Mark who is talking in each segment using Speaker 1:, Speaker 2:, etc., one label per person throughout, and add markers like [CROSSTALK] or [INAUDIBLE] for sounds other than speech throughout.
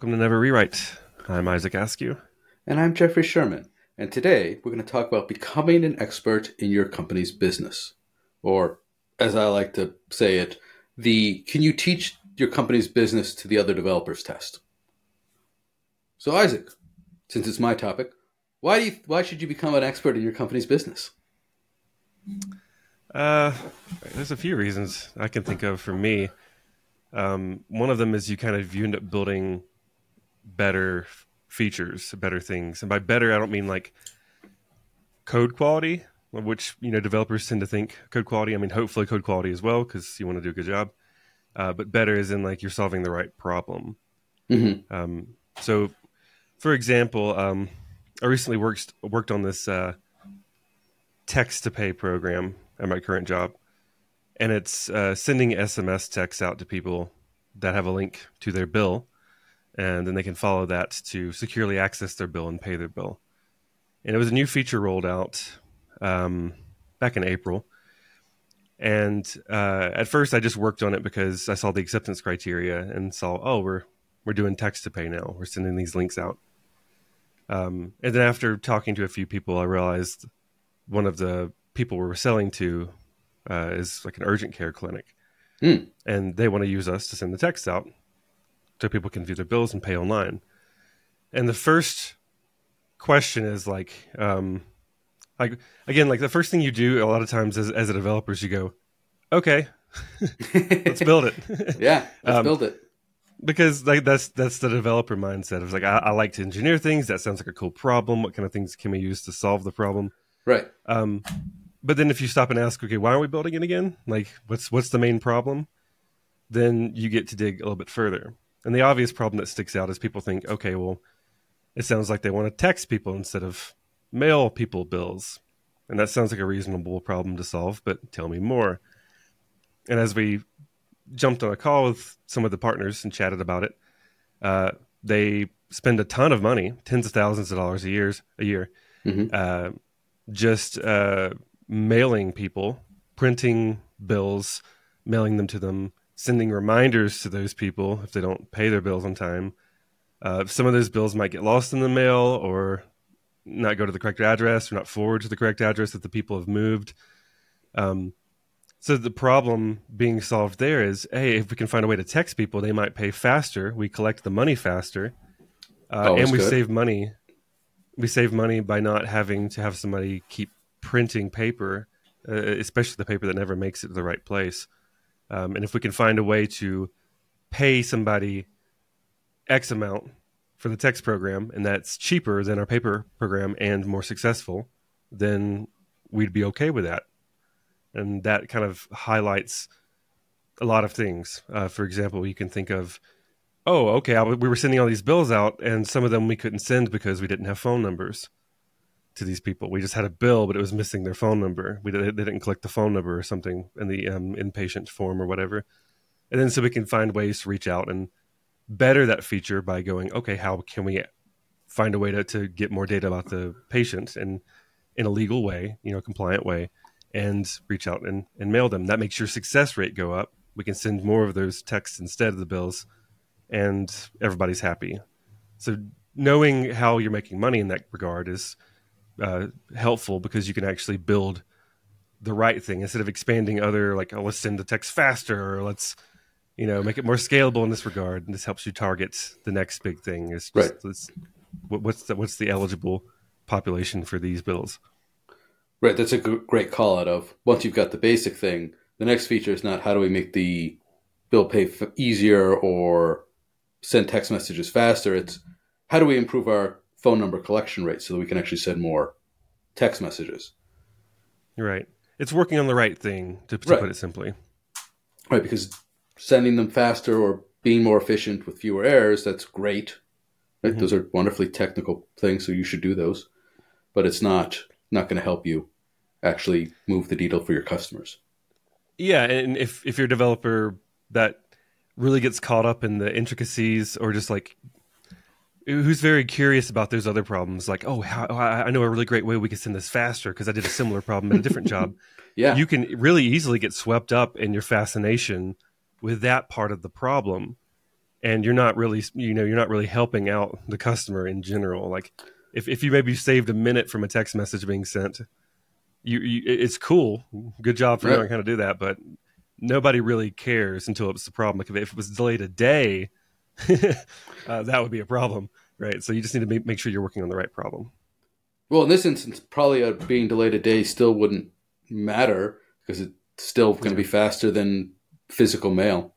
Speaker 1: Welcome to Never Rewrite. I'm Isaac Askew.
Speaker 2: And I'm Jeffrey Sherman. And today we're going to talk about becoming an expert in your company's business. Or, as I like to say it, the can you teach your company's business to the other developers test. So, Isaac, since it's my topic, why do you, why should you become an expert in your company's business?
Speaker 1: Uh, there's a few reasons I can think of for me. Um, one of them is you kind of you end up building better features, better things, and by better I don't mean like code quality, which you know developers tend to think code quality. I mean hopefully code quality as well because you want to do a good job. Uh, but better is in like you're solving the right problem. Mm-hmm. Um, so, for example, um, I recently worked worked on this uh, text to pay program at my current job, and it's uh, sending SMS texts out to people that have a link to their bill, and then they can follow that to securely access their bill and pay their bill. And it was a new feature rolled out um, back in April. And uh, at first, I just worked on it because I saw the acceptance criteria and saw, oh, we're we're doing text to pay now. We're sending these links out. Um, and then after talking to a few people, I realized one of the people we were selling to uh, is like an urgent care clinic, mm. and they want to use us to send the text out so people can view their bills and pay online. And the first question is like, um, like again, like the first thing you do a lot of times as, as a developer is you go, okay, [LAUGHS] let's build it. [LAUGHS]
Speaker 2: yeah, let's um, build it.
Speaker 1: Because like that's that's the developer mindset. It's like I, I, like to engineer things. That sounds like a cool problem. What kind of things can we use to solve the problem?
Speaker 2: Right.
Speaker 1: Um, but then if you stop and ask, okay, why are we building it again? Like, what's what's the main problem? Then you get to dig a little bit further. And the obvious problem that sticks out is people think, okay, well, it sounds like they want to text people instead of mail people bills. And that sounds like a reasonable problem to solve, but tell me more. And as we jumped on a call with some of the partners and chatted about it, uh, they spend a ton of money, tens of thousands of dollars a year, a year, mm-hmm. uh, just uh, mailing people, printing bills, mailing them to them, sending reminders to those people if they don't pay their bills on time. Uh, some of those bills might get lost in the mail or not go to the correct address or not forward to the correct address that the people have moved. Um, so the problem being solved there is, hey, if we can find a way to text people, they might pay faster. We collect the money faster, uh, and we good. save money. We save money by not having to have somebody keep printing paper, uh, especially the paper that never makes it to the right place. Um, and if we can find a way to pay somebody X amount for the text program and that's cheaper than our paper program and more successful, then we'd be okay with that. And that kind of highlights a lot of things. Uh, for example, you can think of, oh, okay, I, we were sending all these bills out, and some of them we couldn't send because we didn't have phone numbers to these people. We just had a bill, but it was missing their phone number. We they didn't collect the phone number or something in the um, inpatient form or whatever. And then so we can find ways to reach out and better that feature by going, okay, how can we find a way to, to get more data about the patient and in a legal way, you know, compliant way, and reach out and, and mail them. That makes your success rate go up. We can send more of those texts instead of the bills, and everybody's happy. So knowing how you're making money in that regard is uh, helpful because you can actually build the right thing instead of expanding other like oh let's send the text faster or let's you know make it more scalable in this regard. And this helps you target the next big thing is
Speaker 2: right.
Speaker 1: what's the what's the eligible population for these bills
Speaker 2: right. That's a great call out of once you've got the basic thing the next feature is not how do we make the bill pay f- easier or send text messages faster. It's how do we improve our phone number collection rate so that we can actually send more text messages.
Speaker 1: Right. It's working on the right thing, to, to right. put it simply.
Speaker 2: Right, because sending them faster or being more efficient with fewer errors, that's great. Right? Mm-hmm. Those are wonderfully technical things, so you should do those. But it's not not going to help you actually move the needle for your customers.
Speaker 1: Yeah, and if if you're a developer that really gets caught up in the intricacies or just like who's very curious about those other problems like oh how, i know a really great way we can send this faster because i did a similar problem in a different job. [LAUGHS]
Speaker 2: Yeah.
Speaker 1: You can really easily get swept up in your fascination with that part of the problem and you're not really you know you're not really helping out the customer in general. Like if, if you maybe saved a minute from a text message being sent you, you it's cool. Good job for
Speaker 2: Right.
Speaker 1: knowing how to do that but nobody really cares until it's the problem. Like if, if it was delayed a day [LAUGHS] uh, that would be a problem right so you just need to make, sure you're working on the right problem
Speaker 2: Well, in this instance, probably uh being delayed a day still wouldn't matter because it's still going to be faster than physical mail,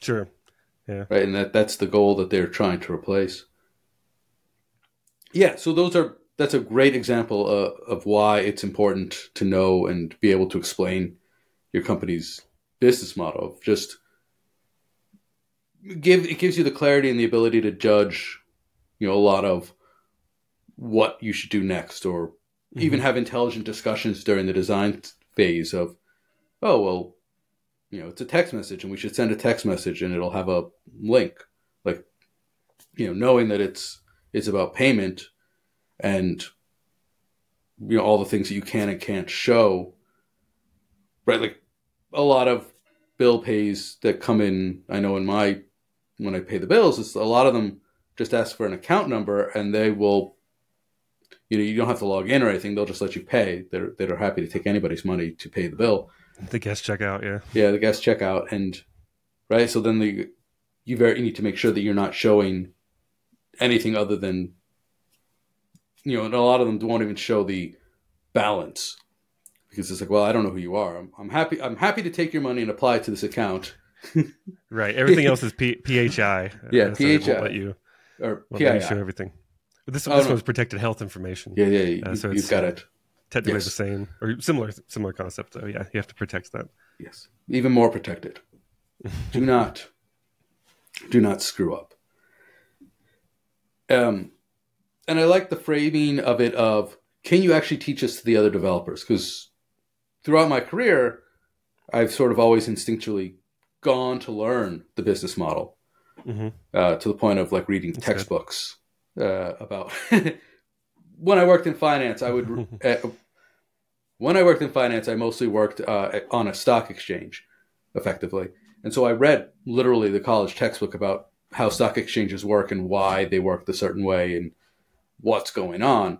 Speaker 1: sure Yeah.
Speaker 2: right? And that that's the goal that they're trying to replace. Yeah, so those are that's a great example uh, of why it's important to know and be able to explain your company's business model. Of Just give it gives you the clarity and the ability to judge, you know, a lot of what you should do next, or even mm-hmm. have intelligent discussions during the design phase of, oh well, you know, it's a text message and we should send a text message and it'll have a link, like, you know, knowing that it's it's about payment and you know all the things that you can and can't show right? Like a lot of bill pays that come in i know in my when i pay the bills it's a lot of them just ask for an account number and they will you know you don't have to log in or anything. They'll just let you pay. They're they're happy to take anybody's money to pay the bill.
Speaker 1: The guest checkout yeah.
Speaker 2: Yeah the guest checkout and right? So then the you very you need to make sure that you're not showing anything other than you know and a lot of them won't even show the balance because it's like well i don't know who you are. I'm, I'm happy i'm happy to take your money and apply it to this account
Speaker 1: right. Everything else is P- [LAUGHS] phi
Speaker 2: Yeah,
Speaker 1: Uh, so
Speaker 2: PHI.
Speaker 1: won't let you
Speaker 2: or
Speaker 1: won't let you show everything. But this,
Speaker 2: Oh,
Speaker 1: this
Speaker 2: no.
Speaker 1: one's protected health information.
Speaker 2: Yeah yeah you,
Speaker 1: Uh, so
Speaker 2: you've got it.
Speaker 1: technically
Speaker 2: Yes.
Speaker 1: the same or similar similar concept though. Yeah you have to protect that.
Speaker 2: Yes. Even more protected. Do [LAUGHS] not do not screw up. Um and i like the framing of it of can you actually teach this to the other developers? Because throughout my career i've sort of always instinctually gone to learn the business model
Speaker 1: hmm
Speaker 2: uh, to the point of like reading
Speaker 1: That's
Speaker 2: textbooks uh, about [LAUGHS] when I worked in finance. I would [LAUGHS] uh, when I worked in finance, I mostly worked uh, on a stock exchange, effectively, and so I read literally the college textbook about how stock exchanges work and why they work the certain way and what's going on.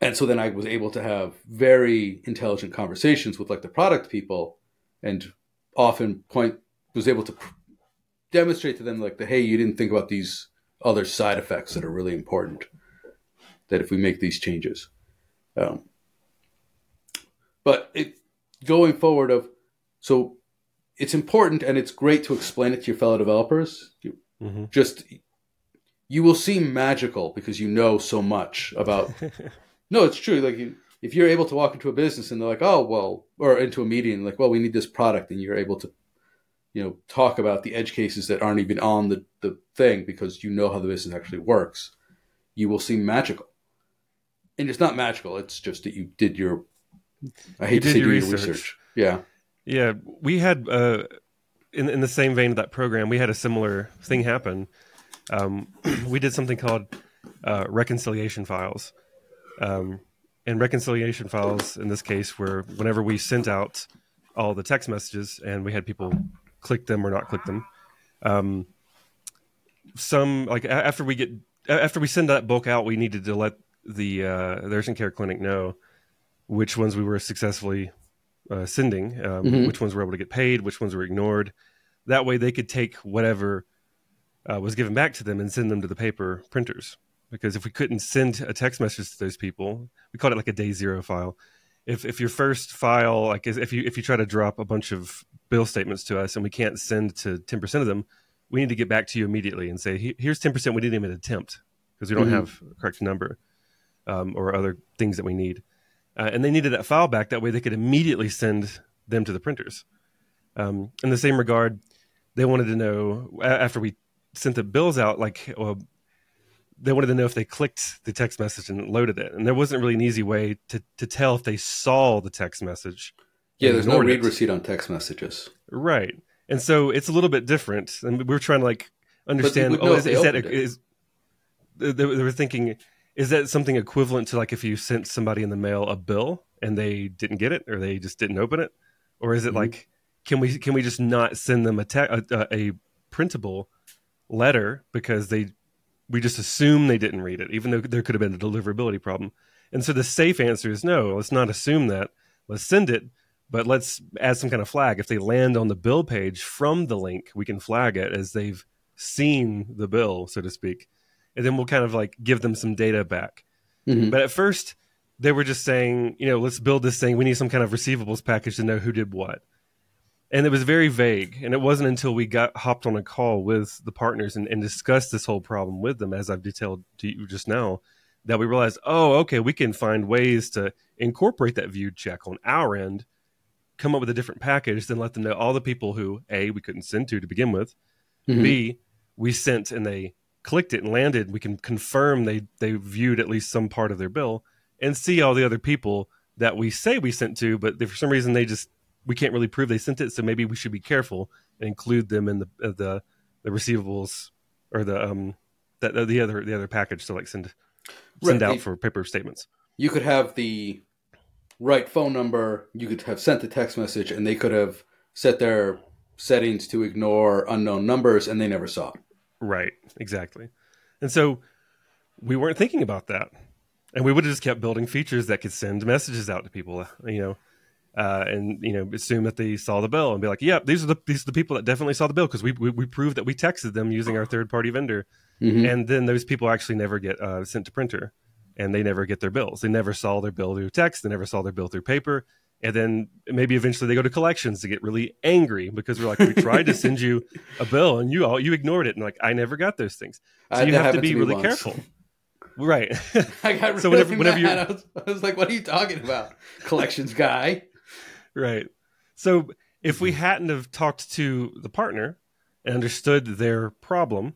Speaker 2: And so then I was able to have very intelligent conversations with like the product people, and often point was able to pr- demonstrate to them like the hey you didn't think about these other side effects that are really important that if we make these changes. Um, but it going forward of so it's important and it's great to explain it to your fellow developers. You
Speaker 1: hmm
Speaker 2: just you will seem magical because you know so much about [LAUGHS] no it's true like you, if you're able to walk into a business and they're like oh well or into a meeting like well we need this product and you're able to you know talk about the edge cases that aren't even on the, the thing because you know how the business actually works you will seem magical and it's not magical it's just that you did your i hate
Speaker 1: You
Speaker 2: to say
Speaker 1: your research.
Speaker 2: research yeah
Speaker 1: Yeah, we had uh, in in the same vein of that program, we had a similar thing happen. Um, [CLEARS THROAT] we did something called uh, reconciliation files, um, and reconciliation files in this case were whenever we sent out all the text messages and we had people click them or not click them. Um, some like a- after we get after we send that book out, we needed to let the uh, the urgent care clinic know which ones we were successfully uh, sending, um,
Speaker 2: Mhm.
Speaker 1: which ones were able to get paid, which ones were ignored. That way, they could take whatever uh, was given back to them and send them to the paper printers. Because if we couldn't send a text message to those people, we called it like a day zero file. If if your first file, like if you if you try to drop a bunch of bill statements to us and we can't send to ten percent of them, we need to get back to you immediately and say, here's ten percent. We didn't even attempt because we don't
Speaker 2: Mhm.
Speaker 1: have a correct number um, or other things that we need uh, and they needed that file back. That way, they could immediately send them to the printers. Um, in the same regard, they wanted to know after we sent the bills out, like well, they wanted to know if they clicked the text message and loaded it, and there wasn't really an easy way to to tell if they saw the text message.
Speaker 2: yeah there's no read
Speaker 1: it.
Speaker 2: receipt on text messages
Speaker 1: Right. And so it's a little bit different. And we were trying to like understand, oh, is, is
Speaker 2: they
Speaker 1: that,
Speaker 2: it.
Speaker 1: is, they, they were thinking, is that something equivalent to like if you sent somebody in the mail a bill and they didn't get it or they just didn't open it? Or is it
Speaker 2: Mhm.
Speaker 1: like, can we, can we just not send them a, te- a, a, printable letter because they we just assume they didn't read it, even though there could have been a deliverability problem. And so the safe answer is no. Let's not assume that. Let's send it, but let's add some kind of flag. If they land on the bill page from the link, we can flag it as they've seen the bill, so to speak, and then we'll kind of like give them some data back. Mm-hmm. But at first, they were just saying, you know, let's build this thing. We need some kind of receivables package to know who did what. And it was very vague. And it wasn't until we got hopped on a call with the partners and, and discussed this whole problem with them, as I've detailed to you just now, that we realized, oh, okay, we can find ways to incorporate that viewed check on our end, come up with a different package, then let them know all the people who A, we couldn't send to to begin with, mm-hmm. B, we sent and they clicked it and landed. We can confirm they they viewed at least some part of their bill and see all the other people that we say we sent to, but for some reason they just we can't really prove they sent it. So maybe we should be careful and include them in the uh, the the receivables or the um that the other the other package to like send send right. out for paper statements.
Speaker 2: You could have the right phone number. You could have sent the text message, and they could have set their settings to ignore unknown numbers, and they never saw it.
Speaker 1: Right. Exactly. And so we weren't thinking about that and we would have just kept building features that could send messages out to people, you know, uh, and you know, assume that they saw the bill and be like, "Yeah, these are the these are the people that definitely saw the bill because we, we, we proved that we texted them using our third party vendor." Mm-hmm. And then those people actually never get uh, sent to printer, and they never get their bills. They never saw their bill through text. They never saw their bill through paper. And then maybe eventually they go to collections to get really angry because we're like, we tried to send you a bill and you all you ignored it, and like I never got those things. So you have to be really once. careful. Right. [LAUGHS]
Speaker 2: I got really so whenever, whenever you, I was, I was like, "What are you talking about, collections guy?"
Speaker 1: Right. So if we hadn't have talked to the partner and understood their problem,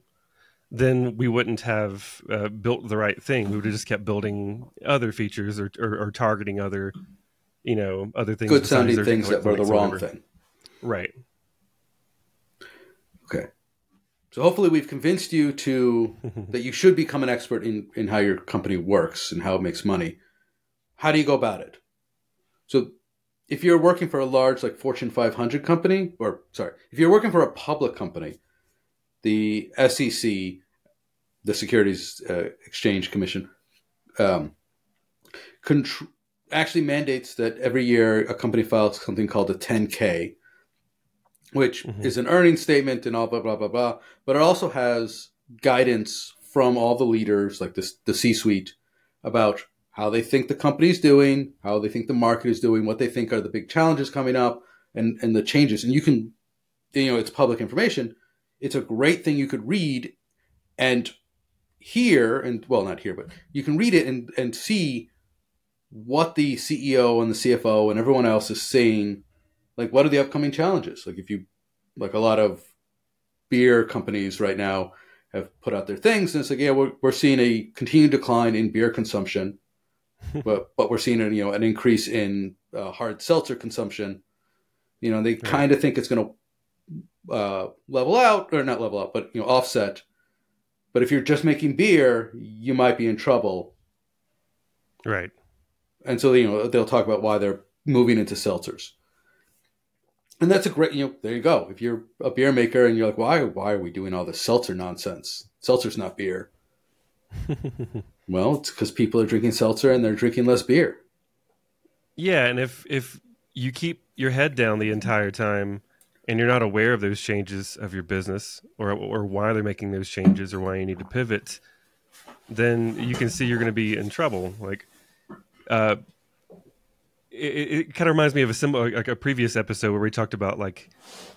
Speaker 1: then we wouldn't have uh, built the right thing. We would have just kept building other features or, or, or targeting other, you know, other things.
Speaker 2: Good sounding things that were the wrong whatever. thing.
Speaker 1: Right.
Speaker 2: Okay. So hopefully we've convinced you to [LAUGHS] that you should become an expert in, in how your company works and how it makes money. How do you go about it? So if you're working for a large like Fortune 500 company, or sorry, if you're working for a public company, the SEC, the Securities uh, Exchange Commission, um, contr- actually mandates that every year a company files something called a 10K, which mm-hmm. is an earnings statement and all blah blah blah blah. But it also has guidance from all the leaders, like the the C suite, about how they think the company's doing, how they think the market is doing, what they think are the big challenges coming up, and and the changes. And you can, you know, it's public information. It's a great thing you could read, and hear, and well, not here, but you can read it and and see what the CEO and the CFO and everyone else is saying like what are the upcoming challenges? Like if you like a lot of beer companies right now have put out their things and it's like yeah we're, we're seeing a continued decline in beer consumption [LAUGHS] but but we're seeing an, you know an increase in uh, hard seltzer consumption. You know they right. kind of think it's going to uh, level out or not level out but you know offset. But if you're just making beer you might be in trouble.
Speaker 1: Right.
Speaker 2: And so you know they'll talk about why they're moving into seltzers. And that's a great you know there you go. If you're a beer maker and you're like why why are we doing all this seltzer nonsense? Seltzer's not beer [LAUGHS] well it's because people are drinking seltzer and they're drinking less beer
Speaker 1: yeah and if if you keep your head down the entire time and you're not aware of those changes of your business or or why they're making those changes or why you need to pivot then you can see you're going to be in trouble like uh, it, it kind of reminds me of a similar like a previous episode where we talked about like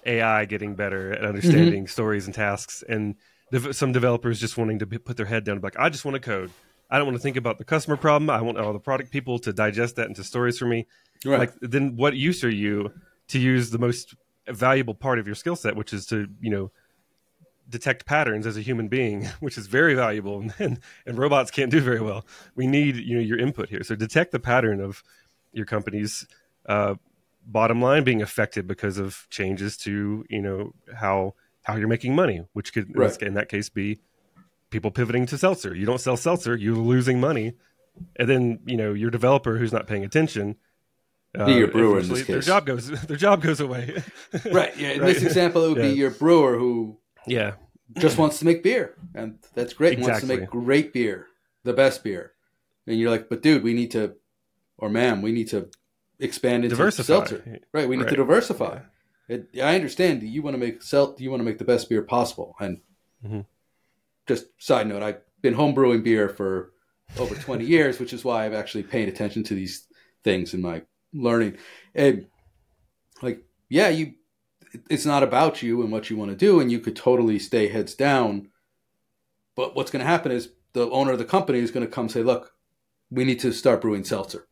Speaker 1: AI getting better at understanding mm-hmm. stories and tasks, and some developers just wanting to put their head down, and like, I just want to code. I don't want to think about the customer problem. I want all the product people to digest that into stories for me. Right. Like, then what use are you to use the most valuable part of your skill set, which is to you know detect patterns as a human being, [LAUGHS] which is very valuable, [LAUGHS] and, and robots can't do very well. We need you know your input here. So detect the pattern of your company's uh, bottom line being affected because of changes to you know how how you're making money, which could right. in that case be people pivoting to seltzer. You don't sell seltzer, you're losing money, and then you know your developer who's not paying attention.
Speaker 2: Uh, your brewer in this
Speaker 1: case. Their job goes [LAUGHS] their job goes away.
Speaker 2: right. Yeah. In [LAUGHS] right. this example, it would yeah. be your brewer who
Speaker 1: Yeah.
Speaker 2: just wants to make beer, and that's great. Wants to make great beer, the best beer, and you're like, but dude, we need to, or ma'am, we need to expand into
Speaker 1: Diversify.
Speaker 2: seltzer. Right, we need to
Speaker 1: Right.
Speaker 2: diversify. It, I understand you want to make sel- you want to make the best beer possible, and
Speaker 1: Mhm.
Speaker 2: Just side note, I've been homebrewing beer for over 20 [LAUGHS] years, which is why I've actually paid attention to these things in my learning. And like, yeah, you, it's not about you and what you want to do, and you could totally stay heads down. But what's going to happen is the owner of the company is going to come say, "Look, we need to start brewing seltzer,"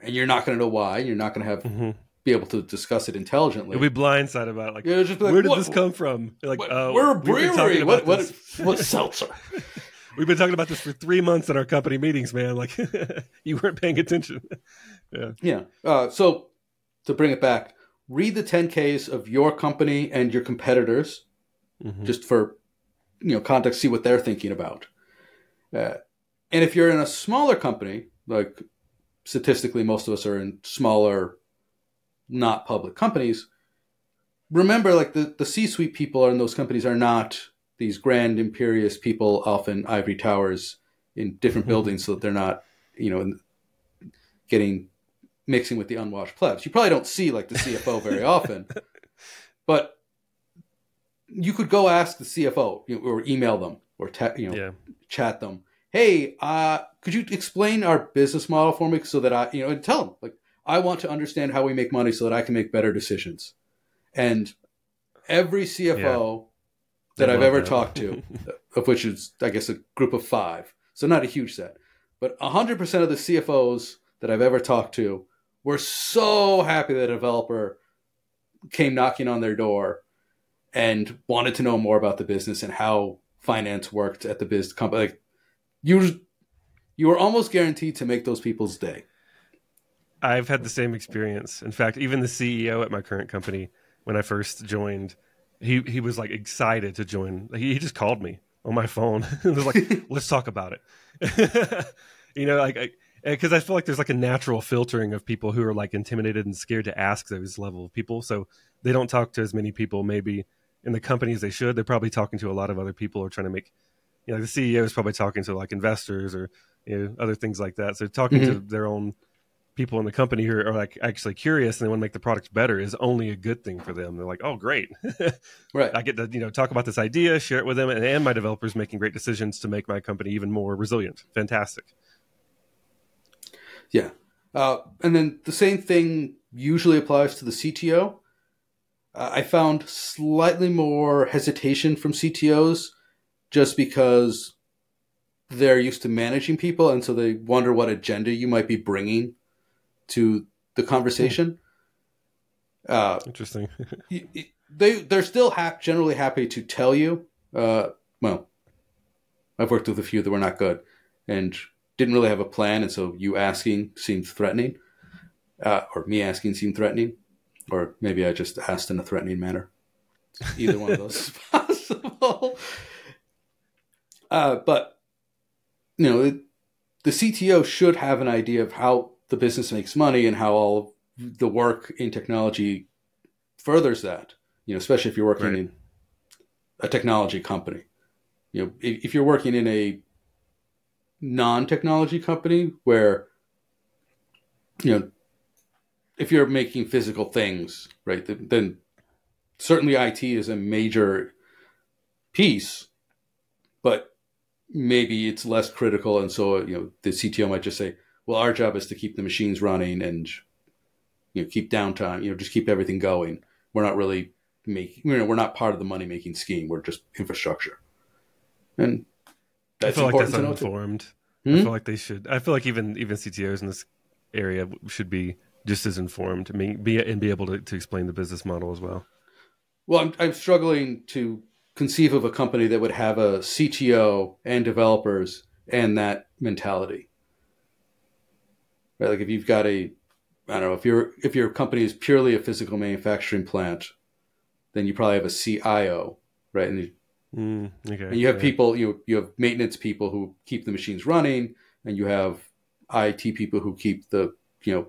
Speaker 2: and you're not going to know why. You're not going to have
Speaker 1: hmm
Speaker 2: be able to discuss it intelligently.
Speaker 1: You'll be blindsided about it. Like,
Speaker 2: You'll just like,
Speaker 1: where did
Speaker 2: "What-
Speaker 1: this come from? You're like,
Speaker 2: what-
Speaker 1: oh,
Speaker 2: we're a brewery. What, what, what's seltzer? [LAUGHS] [LAUGHS]
Speaker 1: We've been talking about this for three months in our company meetings, man. Like, [LAUGHS] you weren't paying attention.
Speaker 2: Yeah. Uh, so to bring it back, read the 10Ks of your company and your competitors,
Speaker 1: Mhm.
Speaker 2: just for you know context. See what they're thinking about. Uh, and if you're in a smaller company, like statistically, most of us are in smaller, not public companies. Remember, like the the C-suite people are in those companies are not these grand imperious people off in ivory towers in different
Speaker 1: Mhm.
Speaker 2: buildings, so that they're not, you know, getting mixing with the unwashed plebs. You probably don't see like the CFO very [LAUGHS] often, but you could go ask the CFO you know, or email them or you know
Speaker 1: Yeah.
Speaker 2: chat them. Hey, uh, could you explain our business model for me so that I you know and tell them like I want to understand how we make money so that I can make better decisions. And every CFO that
Speaker 1: I
Speaker 2: I've ever
Speaker 1: that.
Speaker 2: talked to, [LAUGHS] of which is I guess a group of five, so not a huge set, but hundred percent of the CFOs that I've ever talked to were so happy that a developer came knocking on their door and wanted to know more about the business and how finance worked at the business company. Like you, you were almost guaranteed to make those people's day.
Speaker 1: I've had the same experience. In fact, even the CEO at my current company, when I first joined, he he was like excited to join. He, he just called me on my phone [LAUGHS] and was like, [LAUGHS] "Let's talk about it." [LAUGHS] you know, like because I, feel like there's like a natural filtering of people who are like intimidated and scared to ask those level of people, so they don't talk to as many people maybe in the company as they should. They're probably talking to a lot of other people or trying to make. You know, the CEO is probably talking to like investors or you know other things like that. So talking to mm-hmm. their own people in the company who are like actually curious and they want to make the product better is only a good thing for them. They're like, oh, great. [LAUGHS]
Speaker 2: Right.
Speaker 1: I get to, you know, talk about this idea, share it with them, and, and my developers making great decisions to make my company even more resilient. Fantastic.
Speaker 2: Yeah. Uh, and then the same thing usually applies to the CTO. Uh, I found slightly more hesitation from CTOs just because they're used to managing people, and so they wonder what agenda you might be bringing to the conversation. Uh,
Speaker 1: Interesting. [LAUGHS]
Speaker 2: they they're still hap- generally happy to tell you. Uh, well, I've worked with a few that were not good and didn't really have a plan, and so you asking seemed threatening, uh, or me asking seemed threatening, or maybe I just asked in a threatening manner. Either one of those is [LAUGHS] possible. Uh, but you know, it, the CTO should have an idea of how the business makes money and how all the work in technology furthers that. You know, especially if you're working
Speaker 1: Right.
Speaker 2: in a technology company. You know, if, if you're working in a non-technology company where you know if you're making physical things right then, then certainly IT is a major piece but maybe it's less critical and so you know the CTO might just say well our job is to keep the machines running and you know keep downtime you know just keep everything going we're not really making you know we're not part of the money making scheme we're just infrastructure and
Speaker 1: I
Speaker 2: that's
Speaker 1: feel like
Speaker 2: important
Speaker 1: that's
Speaker 2: to know
Speaker 1: uninformed.
Speaker 2: Hmm?
Speaker 1: I feel like they should. I feel like even even CTOs in this area should be just as informed. I mean, be and be able to, to explain the business model as well.
Speaker 2: Well, I'm, I'm struggling to conceive of a company that would have a CTO and developers and that mentality. Right? Like if you've got a, I don't know, if your if your company is purely a physical manufacturing plant, then you probably have a CIO, right? And you,
Speaker 1: Mm, okay.
Speaker 2: and you have
Speaker 1: yeah.
Speaker 2: people, you you have maintenance people who keep the machines running, and you have IT people who keep the you know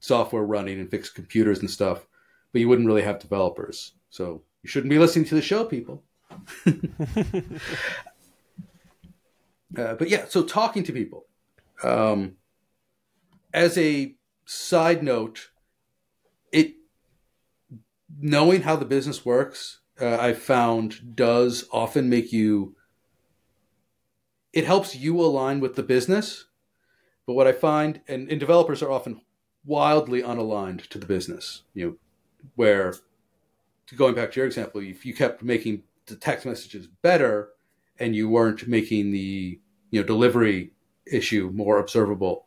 Speaker 2: software running and fix computers and stuff. But you wouldn't really have developers, so you shouldn't be listening to the show, people. [LAUGHS] uh, but yeah, so talking to people. Um, as a side note, it knowing how the business works, uh, I found does often make you. It helps you align with the business, but what I find, and, and developers are often wildly unaligned to the business. You know, where going back to your example, if you kept making the text messages better and you weren't making the you know delivery issue more observable,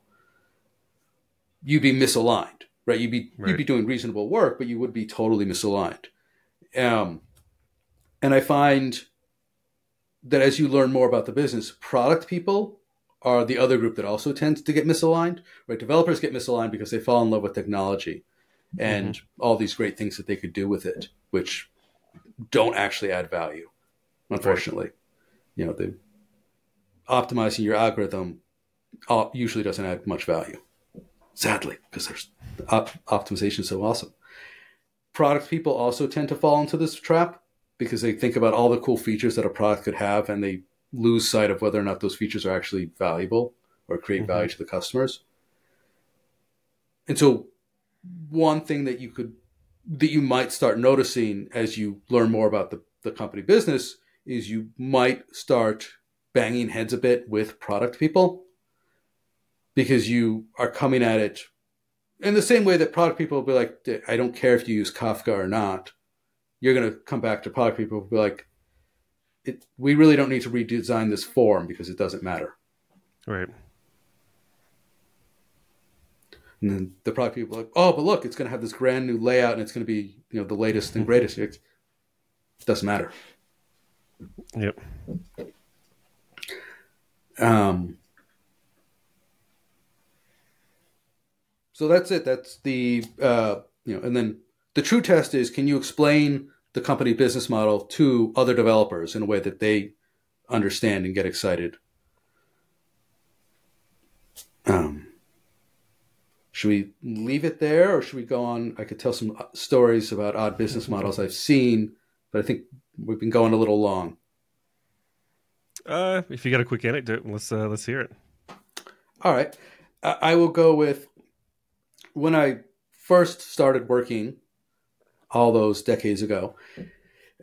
Speaker 2: you'd be misaligned, right? You'd be right. you'd be doing reasonable work, but you would be totally misaligned. Um, and I find that as you learn more about the business, product people are the other group that also tends to get misaligned. Right? Developers get misaligned because they fall in love with technology and mm-hmm. all these great things that they could do with it, which don't actually add value, unfortunately. Right. You know, the optimizing your algorithm uh, usually doesn't add much value, sadly, because there's op- optimization so awesome. Product people also tend to fall into this trap because they think about all the cool features that a product could have and they lose sight of whether or not those features are actually valuable or create mm-hmm. value to the customers. And so one thing that you could that you might start noticing as you learn more about the, the company business is you might start banging heads a bit with product people because you are coming at it in the same way that product people will be like, I don't care if you use Kafka or not. You're going to come back to product people will be like, it, we really don't need to redesign this form because it doesn't matter.
Speaker 1: Right.
Speaker 2: And then the product people are like, oh, but look, it's going to have this grand new layout and it's going to be, you know, the latest and greatest. It doesn't matter.
Speaker 1: Yep.
Speaker 2: Um, so that's it. That's the, uh, you know, and then the true test is can you explain the company business model to other developers in a way that they understand and get excited? Um, should we leave it there or should we go on? I could tell some stories about odd business models I've seen, but I think we've been going a little long.
Speaker 1: Uh, if you got a quick anecdote, let's uh, let's hear it.
Speaker 2: All right, I will go with when I first started working all those decades ago.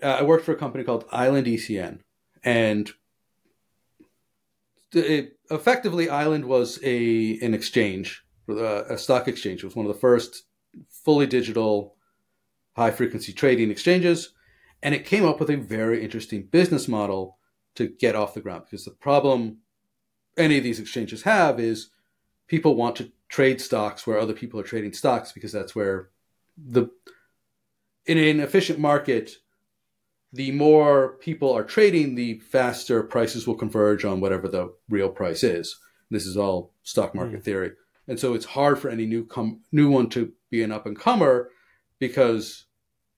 Speaker 2: Uh, I worked for a company called Island ECN, and it, effectively, Island was a an exchange, uh, a stock exchange. It was one of the first fully digital, high frequency trading exchanges, and it came up with a very interesting business model to get off the ground. Because the problem any of these exchanges have is people want to trade stocks where other people are trading stocks because that's where the in an efficient market the more people are trading the faster prices will converge on whatever the real price is this is all stock market mm. theory and so it's hard for any new com- new one to be an up and comer because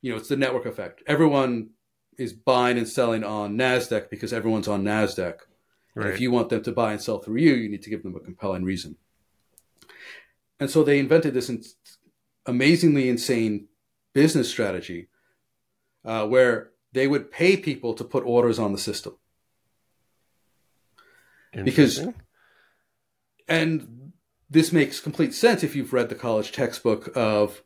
Speaker 2: you know it's the network effect everyone is buying and selling on Nasdaq because everyone's on Nasdaq. Right. And if you want them to buy and sell through you, you need to give them a compelling reason. And so they invented this amazingly insane business strategy uh, where they would pay people to put orders on the system. Because, and this makes complete sense if you've read the college textbook of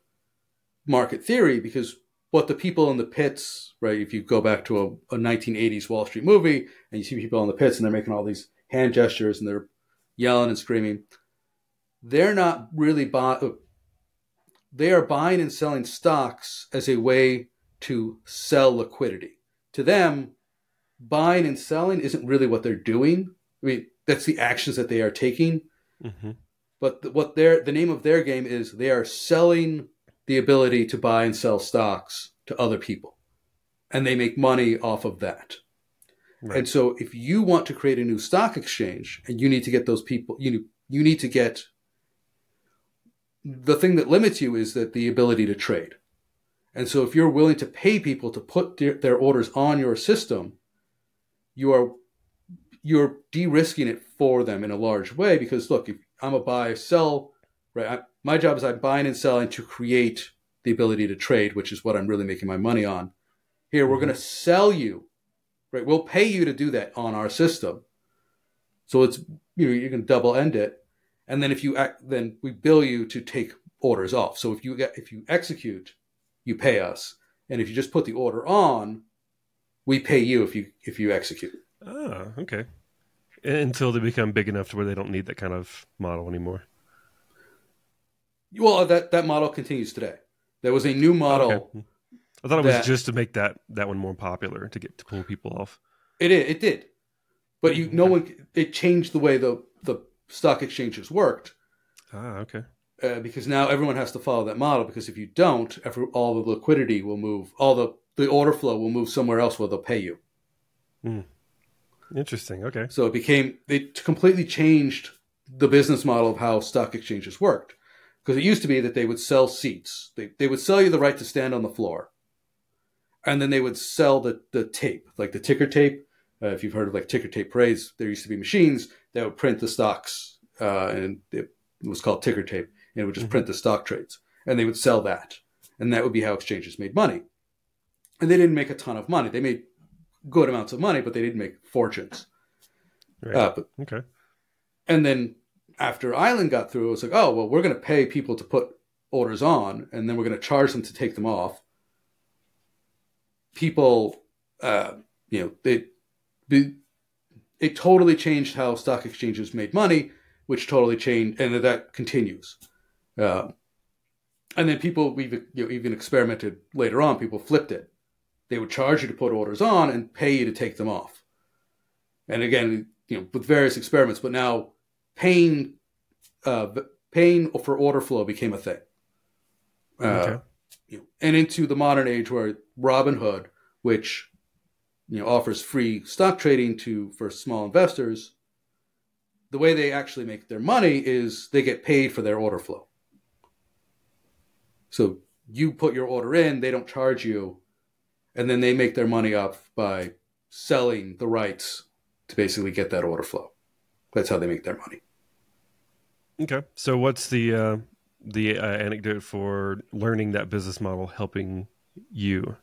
Speaker 2: market theory, because what the people in the pits, right? If you go back to a, a 1980s Wall Street movie and you see people in the pits and they're making all these hand gestures and they're yelling and screaming, they're not really buying. They are buying and selling stocks as a way to sell liquidity. To them, buying and selling isn't really what they're doing. I mean, that's the actions that they are taking. Mm-hmm. But what their the name of their game is they are selling the ability to buy and sell stocks to other people. And they make money off of that. Right. And so if you want to create a new stock exchange and you need to get those people, you, you need to get the thing that limits you is that the ability to trade. And so if you're willing to pay people to put their, their orders on your system, you are you're de-risking it for them in a large way because look, if I'm a buy sell, right? I, my job is I'm buying and selling to create the ability to trade, which is what I'm really making my money on. Here, we're mm-hmm. going to sell you right? We'll pay you to do that on our system. So it's you know you can double end it, and then if you act, then we bill you to take orders off. So if you get if you execute, you pay us, and if you just put the order on, we pay you if you if you execute.
Speaker 1: Ah, okay. Until they become big enough to where they don't need that kind of model anymore.
Speaker 2: Well, that that model continues today. There was a new model.
Speaker 1: Okay. I thought it was
Speaker 2: that-
Speaker 1: just to make that that one more popular to get to pull people off.
Speaker 2: It did. It did. But you, no one. It changed the way the stock exchanges worked
Speaker 1: Ah, okay.
Speaker 2: uh, because now everyone has to follow that model. Because if you don't, every, all the liquidity will move. All the the order flow will move somewhere else where they'll pay you.
Speaker 1: Interesting. Okay.
Speaker 2: So it became it completely changed the business model of how stock exchanges worked. Because it used to be that they would sell seats. They they would sell you the right to stand on the floor, and then they would sell the the tape, like the ticker tape. Uh, if you've heard of like ticker tape parades, there used to be machines that would print the stocks, uh, and it was called ticker tape, and it would just
Speaker 1: Mhm.
Speaker 2: print the stock trades, and they would sell that, and that would be how exchanges made money. And they didn't make a ton of money. They made good amounts of money, but they didn't make fortunes.
Speaker 1: Right.
Speaker 2: Uh, but
Speaker 1: okay.
Speaker 2: and then after Island got through, it was like, oh, well, we're going to pay people to put orders on, and then we're going to charge them to take them off. People, uh, you know, they, it, it totally changed how stock exchanges made money, which totally changed, and that continues. Uh, and then people, we've you know, even experimented later on, people flipped it. They would charge you to put orders on and pay you to take them off. And again, you know, with various experiments, but now paying uh, paying for order flow became a thing. Uh,
Speaker 1: Okay.
Speaker 2: you know, and into the modern age where Robinhood, which you know offers free stock trading to for small investors, the way they actually make their money is they get paid for their order flow. So you put your order in, they don't charge you, and then they make their money off by selling the rights to basically get that order flow. That's how they make their money.
Speaker 1: Okay. So what's the uh, the uh, anecdote for learning that business model helping you?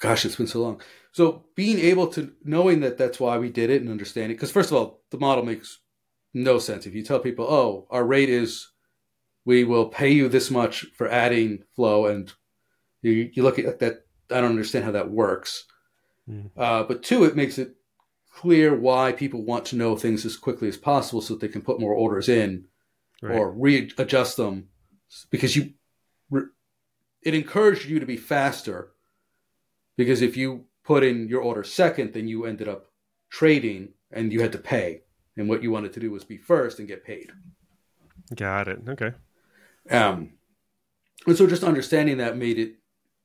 Speaker 2: Gosh, it's been so long. So being able to knowing that that's why we did it and understanding because first of all, the model makes no sense if you tell people, "Oh, our rate is we will pay you this much for adding flow," and you, you look at that. I don't understand how that works.
Speaker 1: Mm.
Speaker 2: Uh, but two, it makes it clear why people want to know things as quickly as possible so that they can put more orders in
Speaker 1: Right.
Speaker 2: or readjust them because you it encouraged you to be faster because if you put in your order second then you ended up trading and you had to pay and what you wanted to do was be first and get paid
Speaker 1: Got it. Okay.
Speaker 2: um, and so just understanding that made it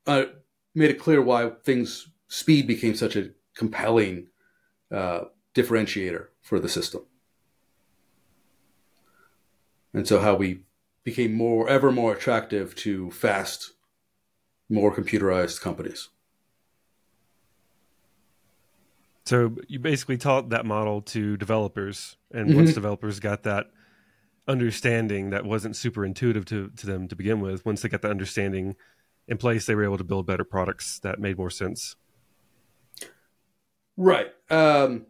Speaker 2: uh, made it clear why things speed became such a compelling uh, differentiator for the system and so how we became more ever more attractive to fast more computerized companies
Speaker 1: So you basically taught that model to developers, and once
Speaker 2: Mhm.
Speaker 1: developers got that understanding that wasn't super intuitive to, to them to begin with, once they got that understanding in place, they were able to build better products that made more sense.
Speaker 2: Right. Um,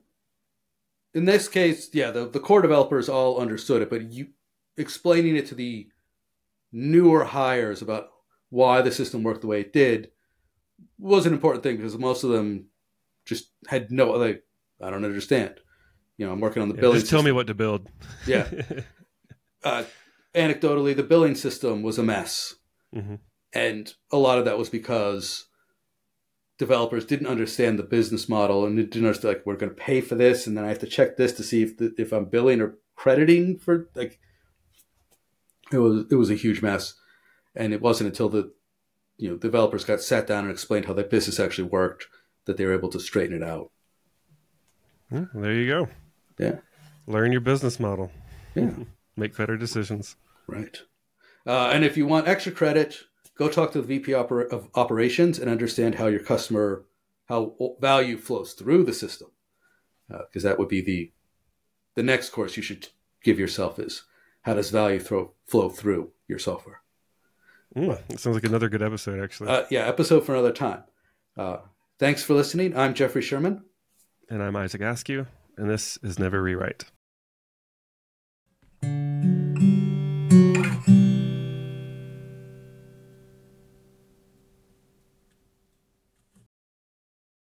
Speaker 2: in this case, yeah, the, the core developers all understood it, but you explaining it to the newer hires about why the system worked the way it did was an important thing because most of them just had no other. I don't understand. You know, I'm working on the
Speaker 1: Yeah,
Speaker 2: billing.
Speaker 1: just tell me what to build.
Speaker 2: Yeah. [LAUGHS] Uh, anecdotally, the billing system was a mess.
Speaker 1: Mhm.
Speaker 2: And a lot of that was because developers didn't understand the business model and didn't understand like we're going to pay for this, and then I have to check this to see if the, if I'm billing or crediting for like. It was it was a huge mess, and it wasn't until the you know developers got sat down and explained how their business actually worked that they're able to straighten it out.
Speaker 1: Hmm, there you go.
Speaker 2: Yeah.
Speaker 1: Learn your business model.
Speaker 2: Yeah. [LAUGHS]
Speaker 1: Make better decisions.
Speaker 2: Right. Uh, and if you want extra credit, go talk to the VP oper- of operations and understand how your customer, how value flows through the system, because that would be the the next course you should give yourself is how does value throw, flow through your software.
Speaker 1: Mm, it sounds like another good episode, actually.
Speaker 2: Uh, yeah, episode for another time. Thanks for listening. I'm Jeffrey Sherman.
Speaker 1: And I'm Isaac Askew, and this is Never Rewrite.